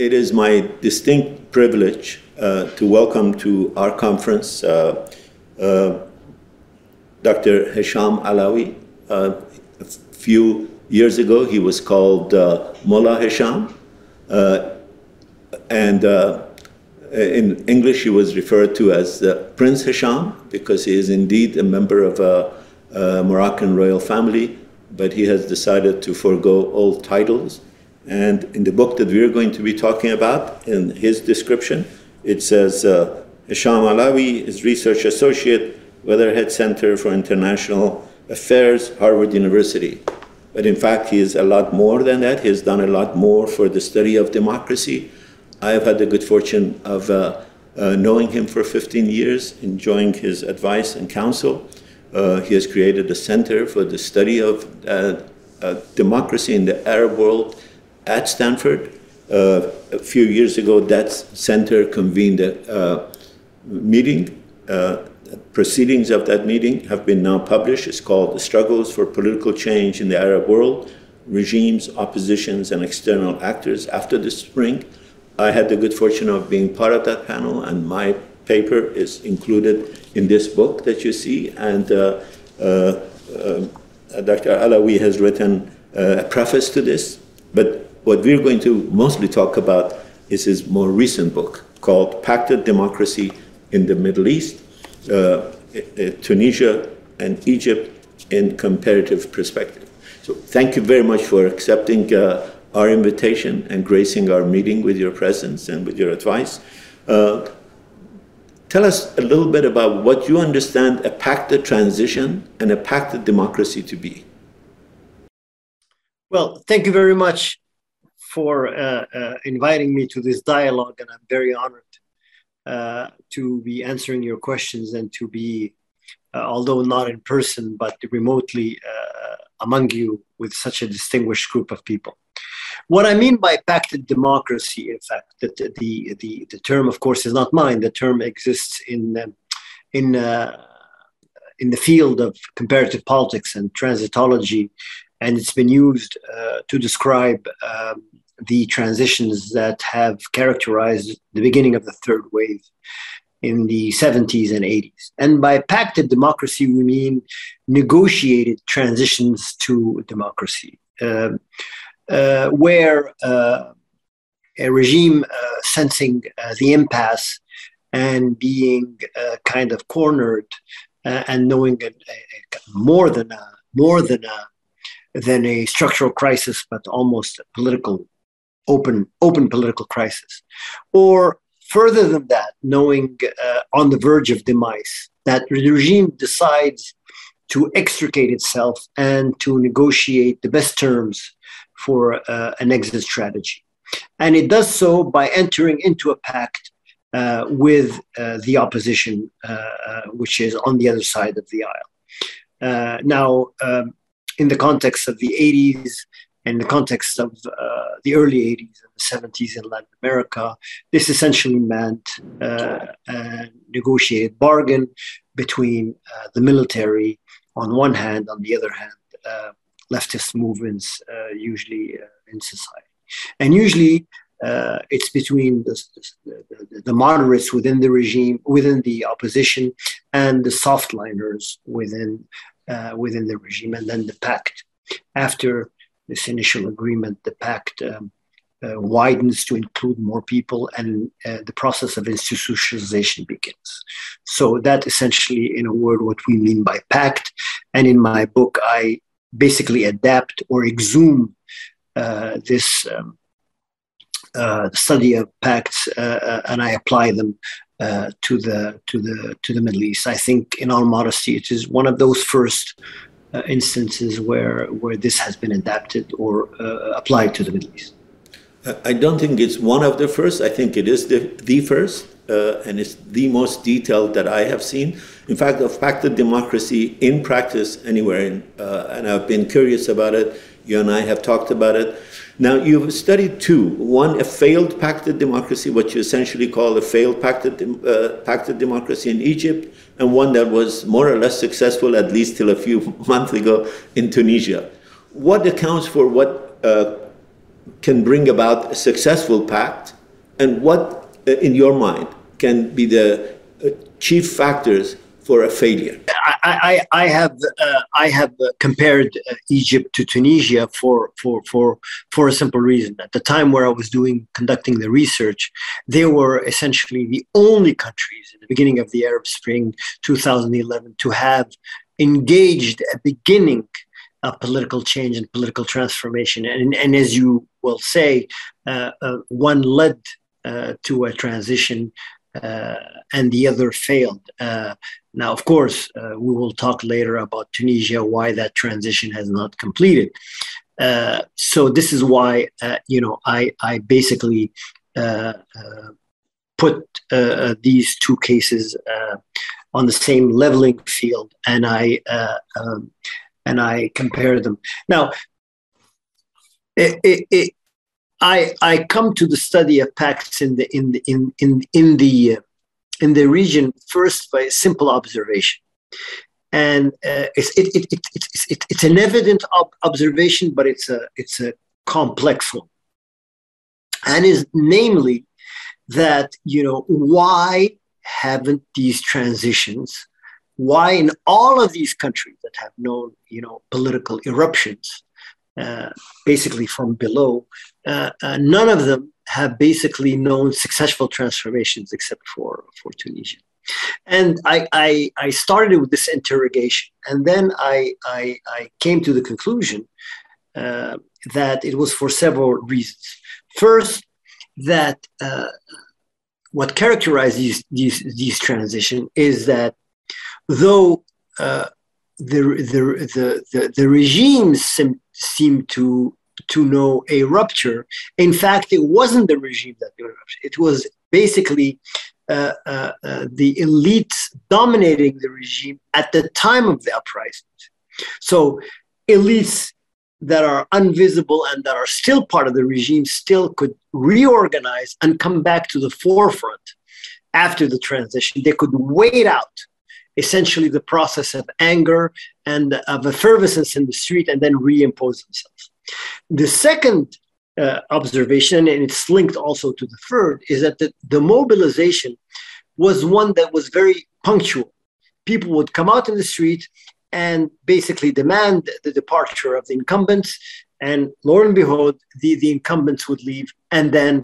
it is my distinct privilege uh, to welcome to our conference uh, uh, Dr. Hicham Alaoui. Uh, a few years ago, he was called uh, Moulay Hicham. Uh, and in English, he was referred to as Prince Hisham because he is indeed a member of a, a Moroccan royal family, but he has decided to forego all titles. And in the book that we're going to be talking about, in his description, it says uh, Hicham Alaoui is research associate, Weatherhead Center for International Affairs, Harvard University. But in fact, he is a lot more than that. He has done a lot more for the study of democracy. I have had the good fortune of uh, uh, knowing him for 15 years, enjoying his advice and counsel. Uh, he has created a center for the study of uh, uh, democracy in the Arab world at Stanford. Uh, a few years ago, that center convened a meeting. Uh, proceedings of that meeting have been now published. It's called The Struggles for Political Change in the Arab World Regimes, Oppositions, and External Actors After the Spring. I had the good fortune of being part of that panel, and my paper is included in this book that you see. And uh, uh, uh, Dr. Alaoui has written a preface to this, but what we're going to mostly talk about is his more recent book called Pacted Democracy in the Middle East, uh, Tunisia and Egypt in Comparative Perspective. So thank you very much for accepting uh, our invitation and gracing our meeting with your presence and with your advice. Uh, tell us a little bit about what you understand a pacted transition and a pacted democracy to be. Well, thank you very much for uh, uh, inviting me to this dialogue, and I'm very honored uh, to be answering your questions and to be, uh, although not in person, but remotely uh, among you with such a distinguished group of people. What I mean by pacted democracy, in fact, that the, the, the, term, of course, is not mine. The term exists in, um, in, in the field of comparative politics and transitology, and it's been used to describe um, the transitions that have characterized the beginning of the third wave in the 70s and 80s. And by pacted democracy, we mean negotiated transitions to democracy, uh, uh, where uh, a regime uh, sensing uh, the impasse and being uh, kind of cornered and knowing a, a, more than a more than a than a structural crisis, but almost a political open open political crisis, or further than that, knowing uh, on the verge of demise that the regime decides to extricate itself and to negotiate the best terms for uh, an exit strategy, and it does so by entering into a pact uh, with uh, the opposition, uh, uh, which is on the other side of the aisle. now. Um, in the context of the 80s, in the context of uh, the early 80s and the 70s in Latin America, this essentially meant uh, a negotiated bargain between uh, the military on one hand, on the other hand, uh, leftist movements, uh, usually uh, in society. And usually it's between the, the, the, moderates within the regime, within the opposition, and the softliners within, within the regime, and then the pact after this initial agreement, the pact um, uh, widens to include more people and uh, the process of institutionalization begins. So, that essentially, in a word, what we mean by pact. And in my book, I basically adapt or exhume uh, this um, uh, study of pacts uh, uh, and I apply them to the to the to the Middle East. I think, in all modesty, it is one of those first uh, instances where where this has been adapted or uh, applied to the Middle East? I don't think it's one of the first. I think it is the, the first, uh, and it's the most detailed that I have seen. In fact, of pacted democracy in practice anywhere, in, uh, and I've been curious about it. You and I have talked about it. Now, you've studied two. One, a failed pacted democracy, what you essentially call a failed pacted, uh, pacted democracy in Egypt, and one that was more or less successful, at least till a few months ago, in Tunisia. What accounts for what uh, can bring about a successful pact, and what, uh, in your mind, can be the uh, chief factors for a failure? I, I, I have uh, I have compared uh, Egypt to Tunisia for, for for for a simple reason. At the time where I was doing conducting the research, they were essentially the only countries in the beginning of the Arab Spring 2011 to have engaged a beginning of political change and political transformation. And, and as you will say, uh, uh, one led uh, to a transition uh, Uh, and the other failed. Uh, now, of course, uh, we will talk later about Tunisia, why that transition has not completed. Uh, so this is why, uh, you know, I, I basically put these two cases on the same leveling field, and I um, and I compare them. Now, it, it, I I come to the study of pacts in the in the in in in the uh, in the region first by a simple observation, and uh, it's it, it, it, it's it, it's an evident ob- observation, but it's a it's a complex one, and is namely that you know why haven't these transitions why in all of these countries that have known you know political eruptions basically from below uh, uh, none of them have basically known successful transformations except for for tunisia. And I, I, I started with this interrogation and then i i, I came to the conclusion uh, that it was for several reasons. First that uh, what characterizes these, these, these transition is that though uh, the, the, the, the, the regimes seem, seem to, to know a rupture, in fact, it wasn't the regime that knew a rupture. It was basically uh, uh, uh, the elites dominating the regime at the time of the uprisings. So elites that are invisible and that are still part of the regime still could reorganize and come back to the forefront after the transition. They could wait out essentially the process of anger and of effervescence in the street and then reimpose themselves. The second uh, observation, and it's linked also to the third, is that the, the mobilization was one that was very punctual. People would come out in the street and basically demand the departure of the incumbents. And lo and behold, the, the incumbents would leave, and then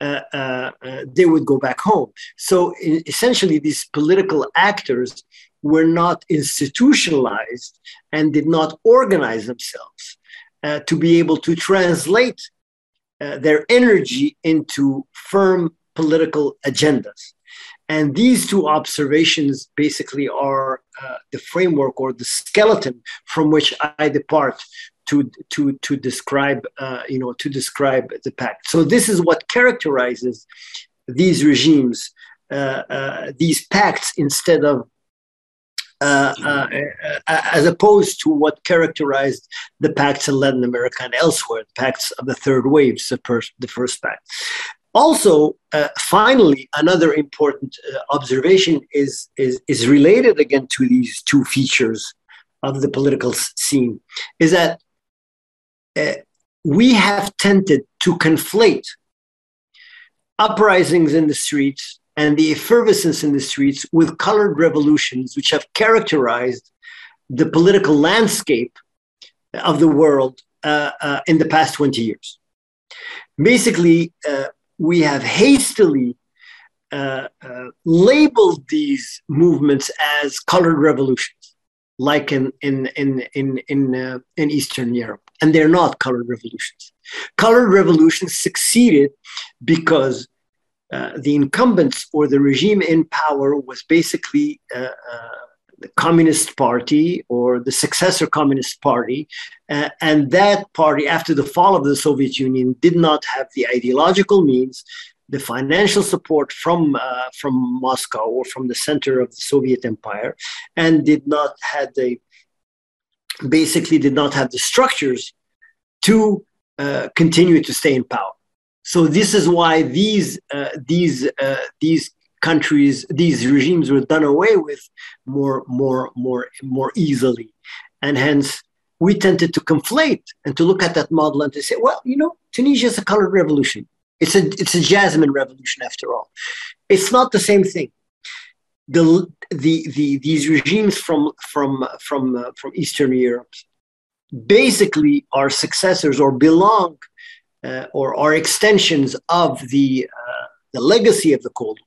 they would go back home. So essentially, these political actors were not institutionalized and did not organize themselves uh, to be able to translate uh, their energy into firm political agendas. And these two observations basically are uh, the framework or the skeleton from which I depart to to to describe uh, you know to describe the pact. So this is what characterizes these regimes, uh, uh, these pacts, instead of. Uh, uh, uh, as opposed to what characterized the pacts in Latin America and elsewhere, the pacts of the third wave, the first, pact. Also, finally, another important observation is, is, is related again to these two features of the political scene, is that uh, we have tended to conflate uprisings in the streets and the effervescence in the streets with colored revolutions, which have characterized the political landscape of the world uh, uh, in the past 20 years. Basically, uh, we have hastily uh, uh, labeled these movements as colored revolutions, like in, in, in, in, in, in Eastern Europe and they're not colored revolutions. Colored revolutions succeeded because uh, the incumbents or the regime in power was basically uh, uh, the Communist Party or the successor Communist Party. Uh, and that party, after the fall of the Soviet Union, did not have the ideological means, the financial support from, uh, from Moscow or from the center of the Soviet Empire, and did not have the basically did not have the structures to uh, continue to stay in power. So this is why these uh, these uh, these countries, these regimes were done away with more more more more easily, and hence we tended to conflate and to look at that model and to say, well, you know, Tunisia is a colored revolution. It's a it's a jasmine revolution after all. It's not the same thing. The, the, the, these regimes from, from, from, uh, from Eastern Europe basically are successors or belong uh, or are extensions of the, uh, the legacy of the Cold War.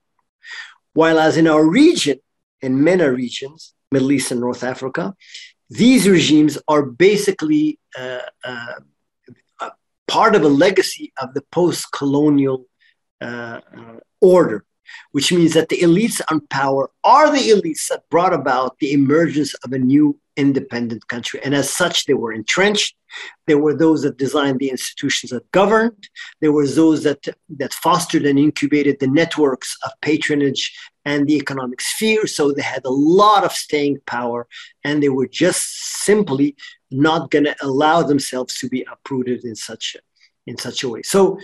While as in our region, in MENA regions, Middle East and North Africa, these regimes are basically uh, uh, part of a legacy of the post-colonial uh, order, which means that the elites on power are the elites that brought about the emergence of a new independent country. And as such, they were entrenched. There were those that designed the institutions that governed. There were those that, that fostered and incubated the networks of patronage and the economic sphere. So they had a lot of staying power, and they were just simply not going to allow themselves to be uprooted in such in such a way. So,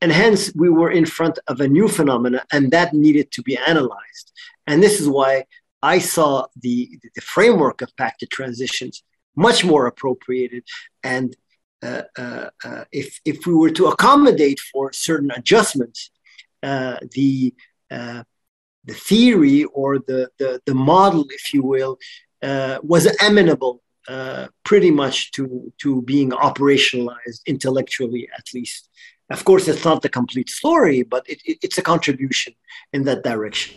and hence we were in front of a new phenomena, and that needed to be analyzed. And this is why I saw the, the framework of pacted transitions much more appropriated. And uh, uh, uh, if, if we were to accommodate for certain adjustments, uh, the, uh, the theory or the, the, the model, if you will, uh, was amenable pretty much to, to being operationalized intellectually, at least. Of course, it's not the complete story, but it, it, it's a contribution in that direction.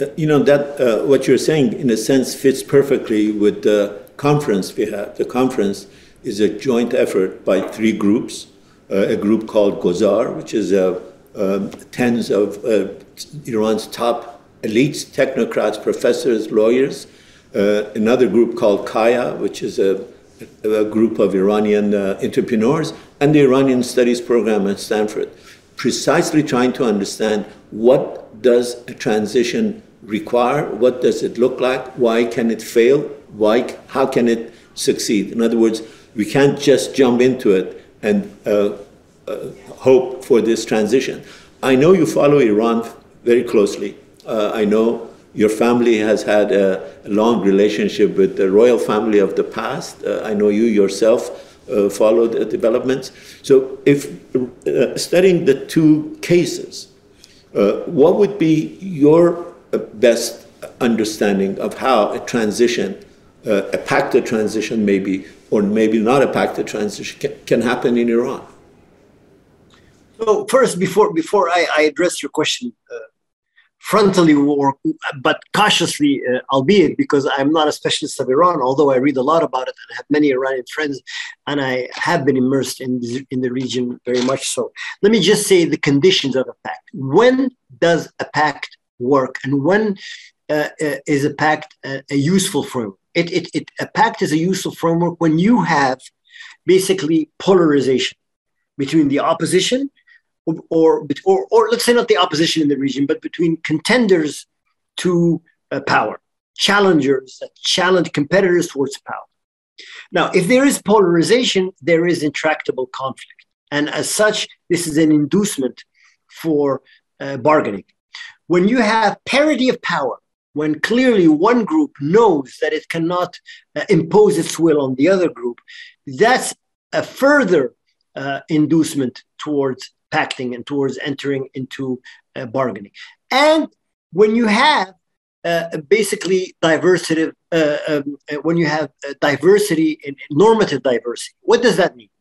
Uh, you know, that uh, what you're saying, in a sense, fits perfectly with the conference we have. The conference is a joint effort by three groups uh, a group called Gozar, which is uh, um, tens of uh, Iran's top elites, technocrats, professors, lawyers. Uh, another group called Kaya, which is a, a group of Iranian entrepreneurs, and the Iranian Studies program at Stanford, precisely trying to understand what does a transition require? What does it look like? Why can it fail? Why, how can it succeed? In other words, we can't just jump into it and uh, uh, hope for this transition. I know you follow Iran very closely. Uh, I know your family has had a, long relationship with the royal family of the past. Uh, I know you yourself uh, followed the developments. So, if uh, studying the two cases, what would be your best understanding of how a transition, uh, a pacted transition maybe, or maybe not a pacted transition, can, can happen in Iran? So first, before before I, I address your question uh, frontally or but cautiously, uh, albeit because I'm not a specialist of Iran, although I read a lot about it and I have many Iranian friends, and I have been immersed in the, in the region very much so. Let me just say the conditions of a pact. When does a pact work and when uh, uh, is a pact a, a useful framework it, it, it, a pact is a useful framework when you have basically polarization between the opposition or, or, or, let's say not the opposition in the region but between contenders to uh, power challengers that challenge competitors towards power. Now if there is polarization there is intractable conflict. And as such this is an inducement for uh, bargaining. When you have parity of power, when clearly one group knows that it cannot uh, impose its will on the other group, that's a further uh, inducement towards pacting and towards entering into uh, bargaining. And when you have uh, basically diversity, uh, um, uh, when you have diversity in normative diversity, what does that mean?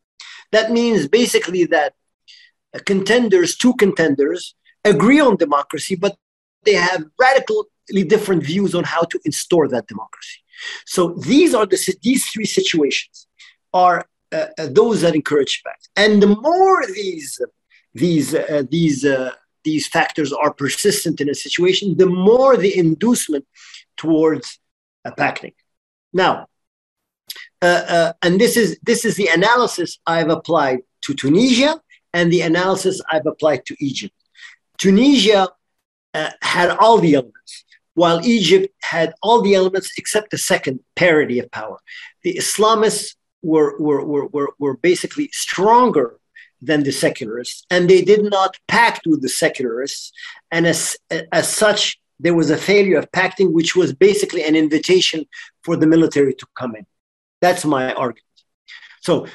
That means basically that contenders, two contenders, agree on democracy, but they have radically different views on how to install that democracy. So these are the these three situations are uh, uh, those that encourage pact. And the more these these uh, these uh, these factors are persistent in a situation, the more the inducement towards a pacting. Now, uh, uh, and this is this is the analysis I've applied to Tunisia and the analysis I've applied to Egypt. Tunisia uh, had all the elements, while Egypt had all the elements except the second parity of power. The Islamists were, were, were, were, were basically stronger than the secularists, and they did not pact with the secularists. And as, as such, there was a failure of pacting, which was basically an invitation for the military to come in. That's my argument. So,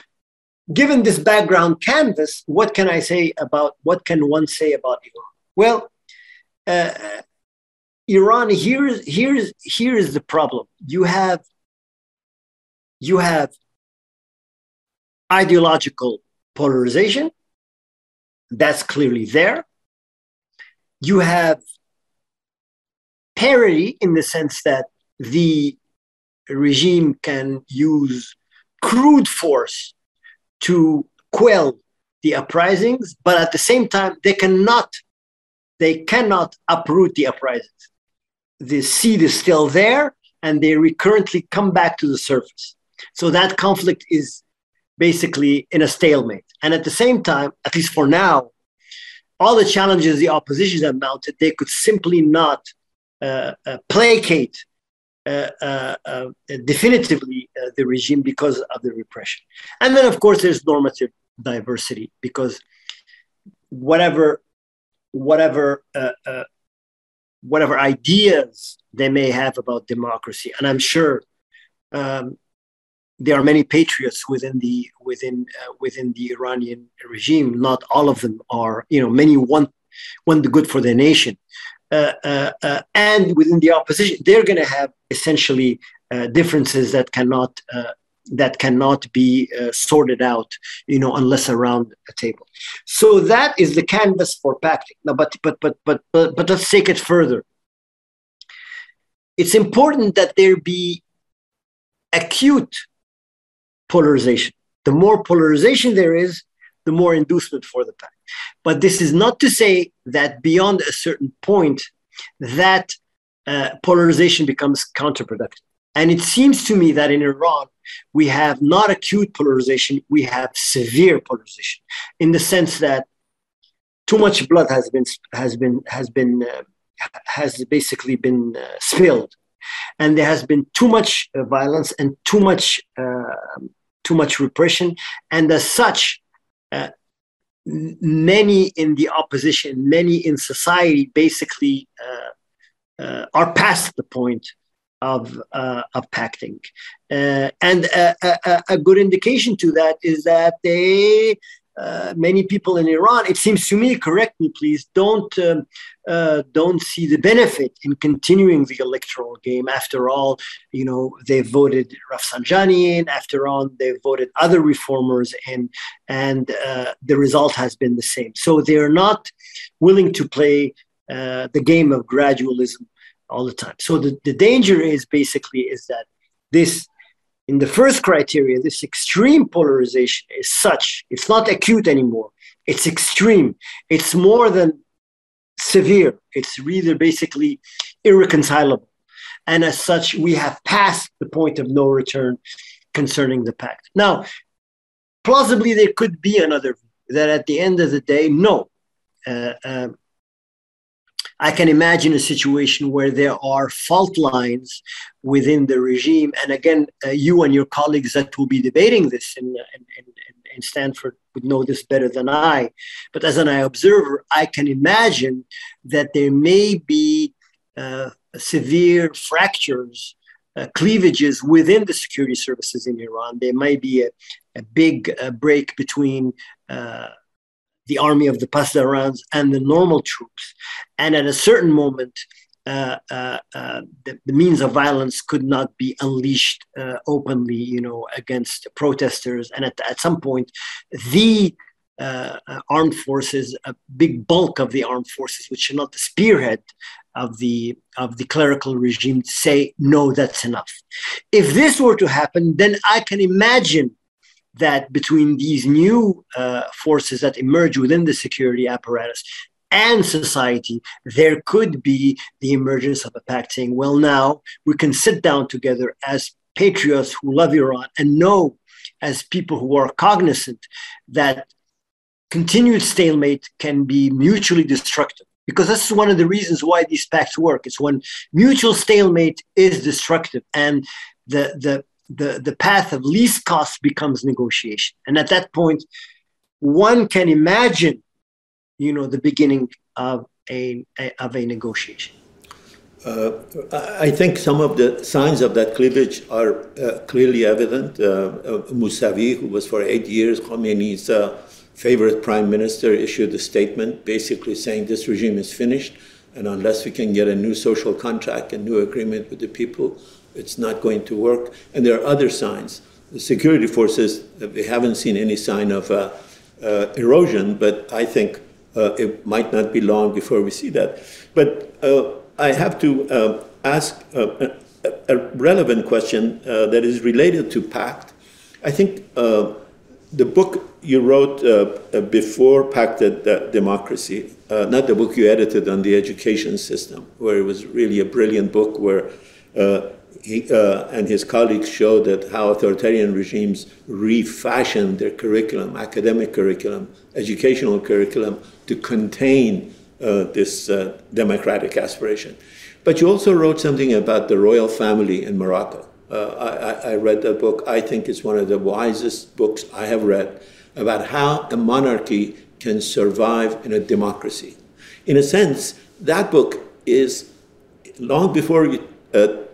given this background canvas, what can I say about what can one say about Iran? Well, uh, Iran here's here's here is the problem. You have you have ideological polarization that's clearly there. You have parity in the sense that the regime can use crude force to quell the uprisings, but at the same time, they cannot they cannot uproot the uprisings. The seed is still there, and they recurrently come back to the surface. So that conflict is basically in a stalemate. And at the same time, at least for now, all the challenges the opposition have mounted, they could simply not uh, uh, placate uh, uh, uh definitively uh, the regime because of the repression. And then, of course, there's normative diversity because whatever, whatever, whatever ideas they may have about democracy, and I'm sure um, there are many patriots within the within uh, within the Iranian regime. Not all of them are. You know, many want want the good for their nation, uh, uh, uh and within the opposition, they're going to have essentially uh, differences that cannot uh, that cannot be sorted out. You know, unless around a table. So that is the canvas for pacting. Now, but but but but but, but let's take it further. It's important that there be acute polarization. The more polarization there is, the more inducement for the pact. But this is not to say that beyond a certain point, that uh, polarization becomes counterproductive. And it seems to me that in Iran, we have not acute polarization, we have severe polarization in the sense that too much blood has been, has been, has been, uh, has basically been uh, spilled. And there has been too much uh, violence and too much uh, too much repression, and as such, uh, many in the opposition, many in society, basically uh, uh, are past the point of uh, of pacting, uh, and a, a, a, good indication to that is that they uh, many people in Iran, it seems to me, correct me please, don't um, uh, don't see the benefit in continuing the electoral game. After all, you know they voted Rafsanjani in. After all, they voted other reformers in, and uh, the result has been the same. So they are not willing to play uh, the game of gradualism all the time. So the, the danger is basically is that this in the first criteria, this extreme polarization is such, it's not acute anymore. It's extreme. It's more than severe. It's really basically irreconcilable. And as such, we have passed the point of no return concerning the pact. Now, plausibly, there could be another that at the end of the day, no. Uh, uh, I can imagine a situation where there are fault lines within the regime. And again, uh, you and your colleagues that will be debating this in, in, in, in, Stanford would know this better than I. But as an observer, I can imagine that there may be uh, severe fractures. Uh, cleavages within the security services in Iran. There might be a, a big uh, break between uh, the army of the Pasdarans and the normal troops. And at a certain moment, uh, uh, uh, the, the, means of violence could not be unleashed uh, openly, you know, against protesters. And at, at some point, the uh, uh, armed forces, a big bulk of the armed forces, which are not the spearhead of the of the clerical regime, say no, that's enough. If this were to happen, then I can imagine that between these new uh, forces that emerge within the security apparatus and society, there could be the emergence of a pact saying, well, now we can sit down together as patriots who love Iran and know as people who are cognizant that continued stalemate can be mutually destructive. Because this is one of the reasons why these pacts work. It's when mutual stalemate is destructive and the, the the, the path of least cost becomes negotiation. And at that point, one can imagine, you know, the beginning of a, a of a negotiation. Uh, I think some of the signs of that cleavage are uh, clearly evident. Uh, uh Mousavi, who was for eight years Khomeini's uh, favorite prime minister, issued a statement basically saying this regime is finished, and unless we can get a new social contract, a new agreement with the people, it's not going to work. And there are other signs. The security forces, we haven't seen any sign of uh, erosion, but I think it might not be long before we see that. But I have to uh, ask a, a, relevant question uh, that is related to PACT. I think uh, the book you wrote uh, before Pacted Democracy, uh, not the book you edited on the education system, where it was really a brilliant book where uh, he and his colleagues showed that how authoritarian regimes refashion their curriculum, academic curriculum, educational curriculum, to contain uh, this uh, democratic aspiration. But you also wrote something about the royal family in Morocco. Uh, I, I, read that book. I think it's one of the wisest books I have read about how a monarchy can survive in a democracy. In a sense, that book is long before you uh,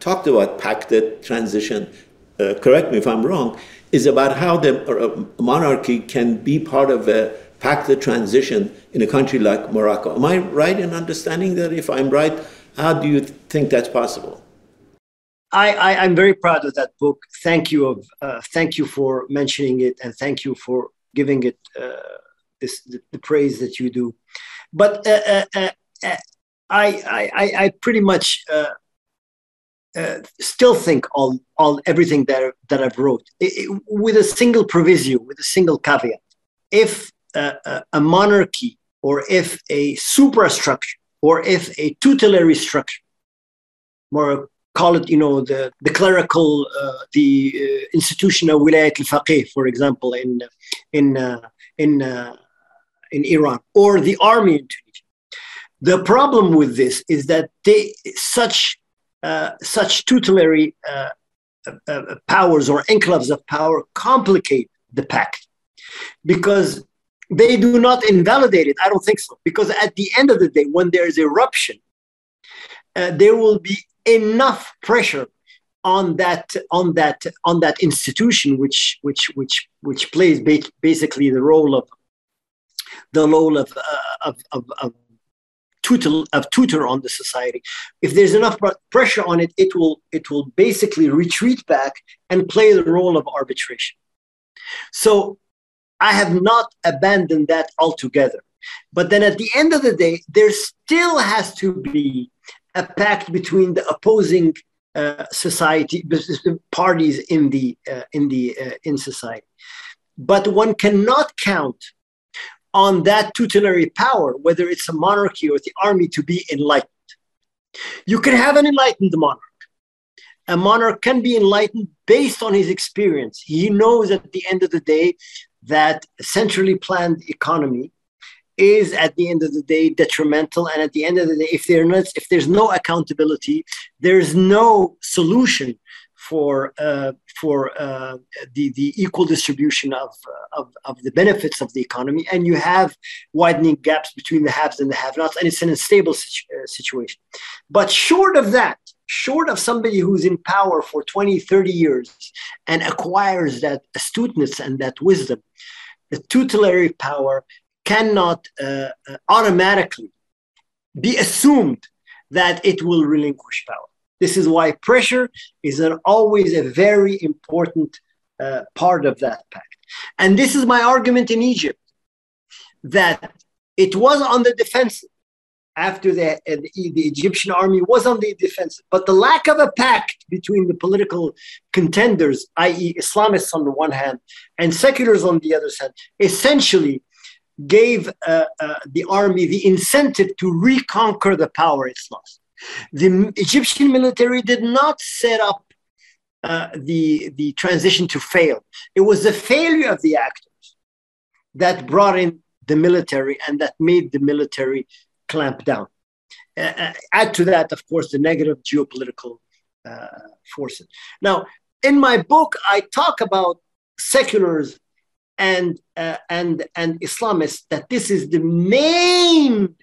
talked about pacted transition, uh, correct me if I'm wrong, is about how the monarchy can be part of a pack the transition in a country like Morocco. Am I right in understanding that? If I'm right, how do you think that's possible? I, am very proud of that book. Thank you of uh, thank you for mentioning it, and thank you for giving it uh, this the, the, praise that you do. But uh, uh, uh, uh I, I, I pretty much still think all all everything that that I've wrote it, it, with a single proviso, with a single caveat. If a, a monarchy or if a suprastructure or if a tutelary structure, more call it, you know, the, the clerical, uh, the uh, institution of wilayat al-faqih, for example, in, in, uh, in, uh, in Iran, or the army in Tunisia. The problem with this is that they, such, uh, such tutelary uh, powers or enclaves of power complicate the pact because they do not invalidate it. I don't think so. Because at the end of the day, when there is eruption, uh, there will be enough pressure on that on that on that institution which which which which plays ba- basically the role of the role of uh, of, of, of tutor of tutor on the society if there's enough pressure on it it will it will basically retreat back and play the role of arbitration so I have not abandoned that altogether. But then at the end of the day, there still has to be a pact between the opposing uh, society parties in the uh, in the uh, in society. But one cannot count on that tutelary power, whether it's a monarchy or the army, to be enlightened. You can have an enlightened monarch. A monarch can be enlightened based on his experience. He knows at the end of the day that centrally planned economy is at the end of the day detrimental and at the end of the day if, if there's no accountability there's no solution for uh, for uh, the the equal distribution of, uh, of of the benefits of the economy, and you have widening gaps between the haves and the have-nots, and it's an unstable situ- uh, situation. But short of that, short of somebody who's in power for 20, 30 years and acquires that astuteness and that wisdom, the tutelary power cannot uh, uh, automatically be assumed that it will relinquish power. This is why pressure is an, always a very important uh, part of that pact. And this is my argument in Egypt that it was on the defensive after the, the, the, Egyptian army was on the defensive. But the lack of a pact between the political contenders, i.e., Islamists on the one hand and seculars on the other hand, essentially gave uh, uh, the army the incentive to reconquer the power it's lost. The Egyptian military did not set up uh, the, the transition to fail. It was the failure of the actors that brought in the military and that made the military clamp down. Uh, uh, add to that, of course, the negative geopolitical uh, forces. Now, in my book, I talk about seculars and uh, and and Islamists that this is the main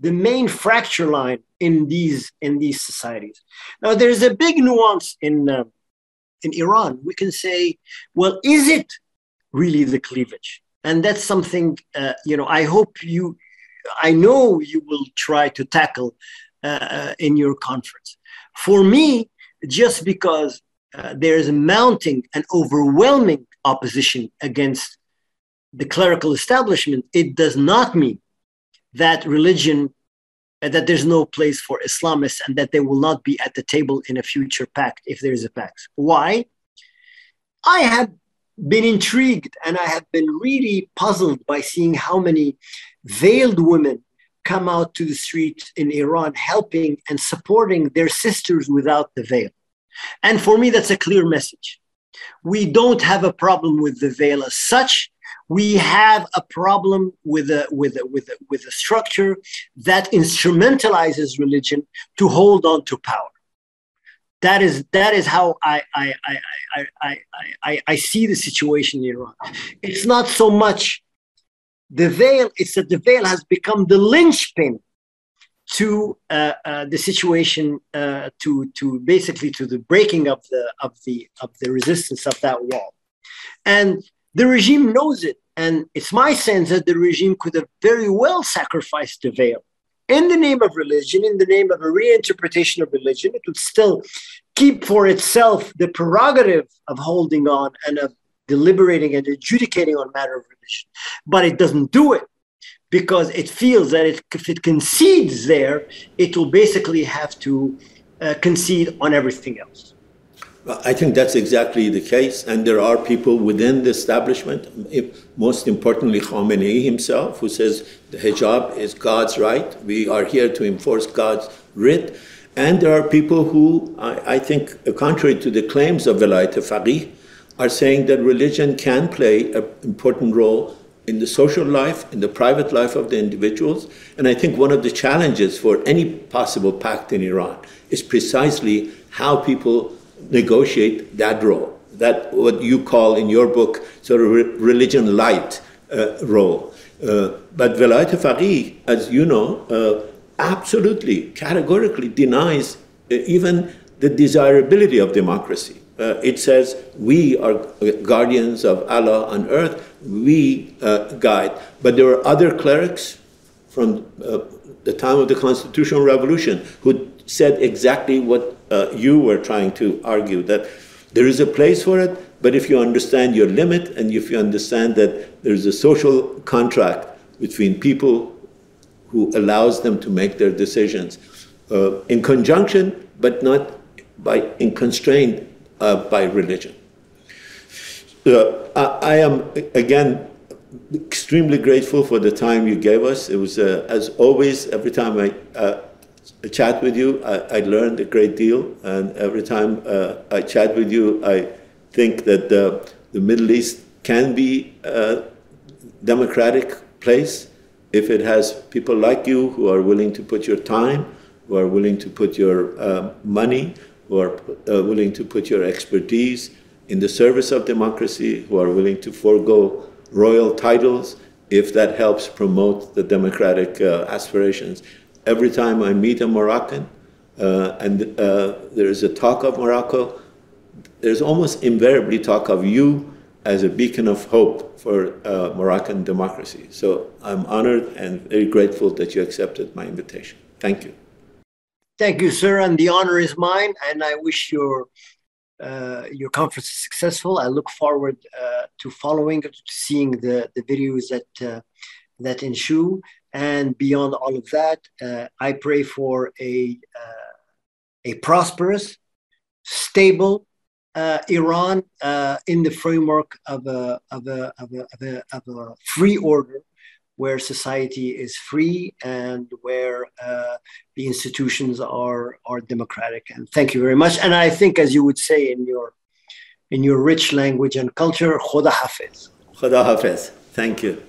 the main fracture line in these in these societies. Now, there's a big nuance in uh, in Iran. We can say, well, is it really the cleavage? And that's something uh, you know. I hope you, I know you will try to tackle uh, uh in your conference. For me, just because uh, there is a mounting and overwhelming opposition against the clerical establishment, it does not mean that religion that there's no place for Islamists and that they will not be at the table in a future pact if there is a pact. Why? I have been intrigued and I have been really puzzled by seeing how many veiled women come out to the streets in Iran helping and supporting their sisters without the veil. And for me, that's a clear message. We don't have a problem with the veil as such we have a problem with a, with a, with a, with a structure that instrumentalizes religion to hold on to power. That is that is how I I, I, I, I, I, I see the situation in Iran. It's not so much the veil; it's that the veil has become the linchpin to uh, uh, the situation, uh, to to basically to the breaking of the of the of the resistance of that wall, and the regime knows it. And it's my sense that the regime could have very well sacrificed the veil. In the name of religion, in the name of a reinterpretation of religion, it would still keep for itself the prerogative of holding on and of deliberating and adjudicating on matter of religion. But it doesn't do it because it feels that it, if it concedes there, it will basically have to uh, concede on everything else. I think that's exactly the case, and there are people within the establishment, most importantly Khamenei himself, who says the hijab is God's right. We are here to enforce God's writ. And there are people who, I, I think, contrary to the claims of Velayat Faqih, are saying that religion can play an important role in the social life, in the private life of the individuals. And I think one of the challenges for any possible pact in Iran is precisely how people negotiate that role, that what you call in your book sort of re religion light uh, role. Uh, but Velayat Faqih, as you know, uh, absolutely, categorically denies uh, even the desirability of democracy. Uh, it says we are guardians of Allah on earth, we uh, guide. But there were other clerics from the time of the constitutional revolution who said exactly what uh, you were trying to argue that there is a place for it, but if you understand your limit and if you understand that there's a social contract between people who allows them to make their decisions uh, in conjunction, but not by in constrained uh, by religion. Uh, I, I, am again extremely grateful for the time you gave us. It was, uh, as always, every time I uh, chat with you, I, I, learned a great deal. And every time uh, I chat with you, I think that the, the Middle East can be a democratic place if it has people like you who are willing to put your time, who are willing to put your uh, money, who are uh, willing to put your expertise in the service of democracy, who are willing to forego royal titles if that helps promote the democratic uh, aspirations every time I meet a Moroccan uh, and uh, there's a talk of Morocco, there's almost invariably talk of you as a beacon of hope for uh, Moroccan democracy. So I'm honored and very grateful that you accepted my invitation. Thank you. Thank you, sir, and the honor is mine. And I wish your uh, your conference is successful. I look forward uh, to following, to seeing the the videos that uh, that ensue. And beyond all of that, uh, I pray for a, uh, a prosperous, stable uh, Iran uh, in the framework of a, of, a, of, a, of, a, of a free order where society is free and where uh, the institutions are, are democratic. And thank you very much. And I think, as you would say in your, in your rich language and culture, Khoda Hafiz. Khoda Hafiz. Thank you.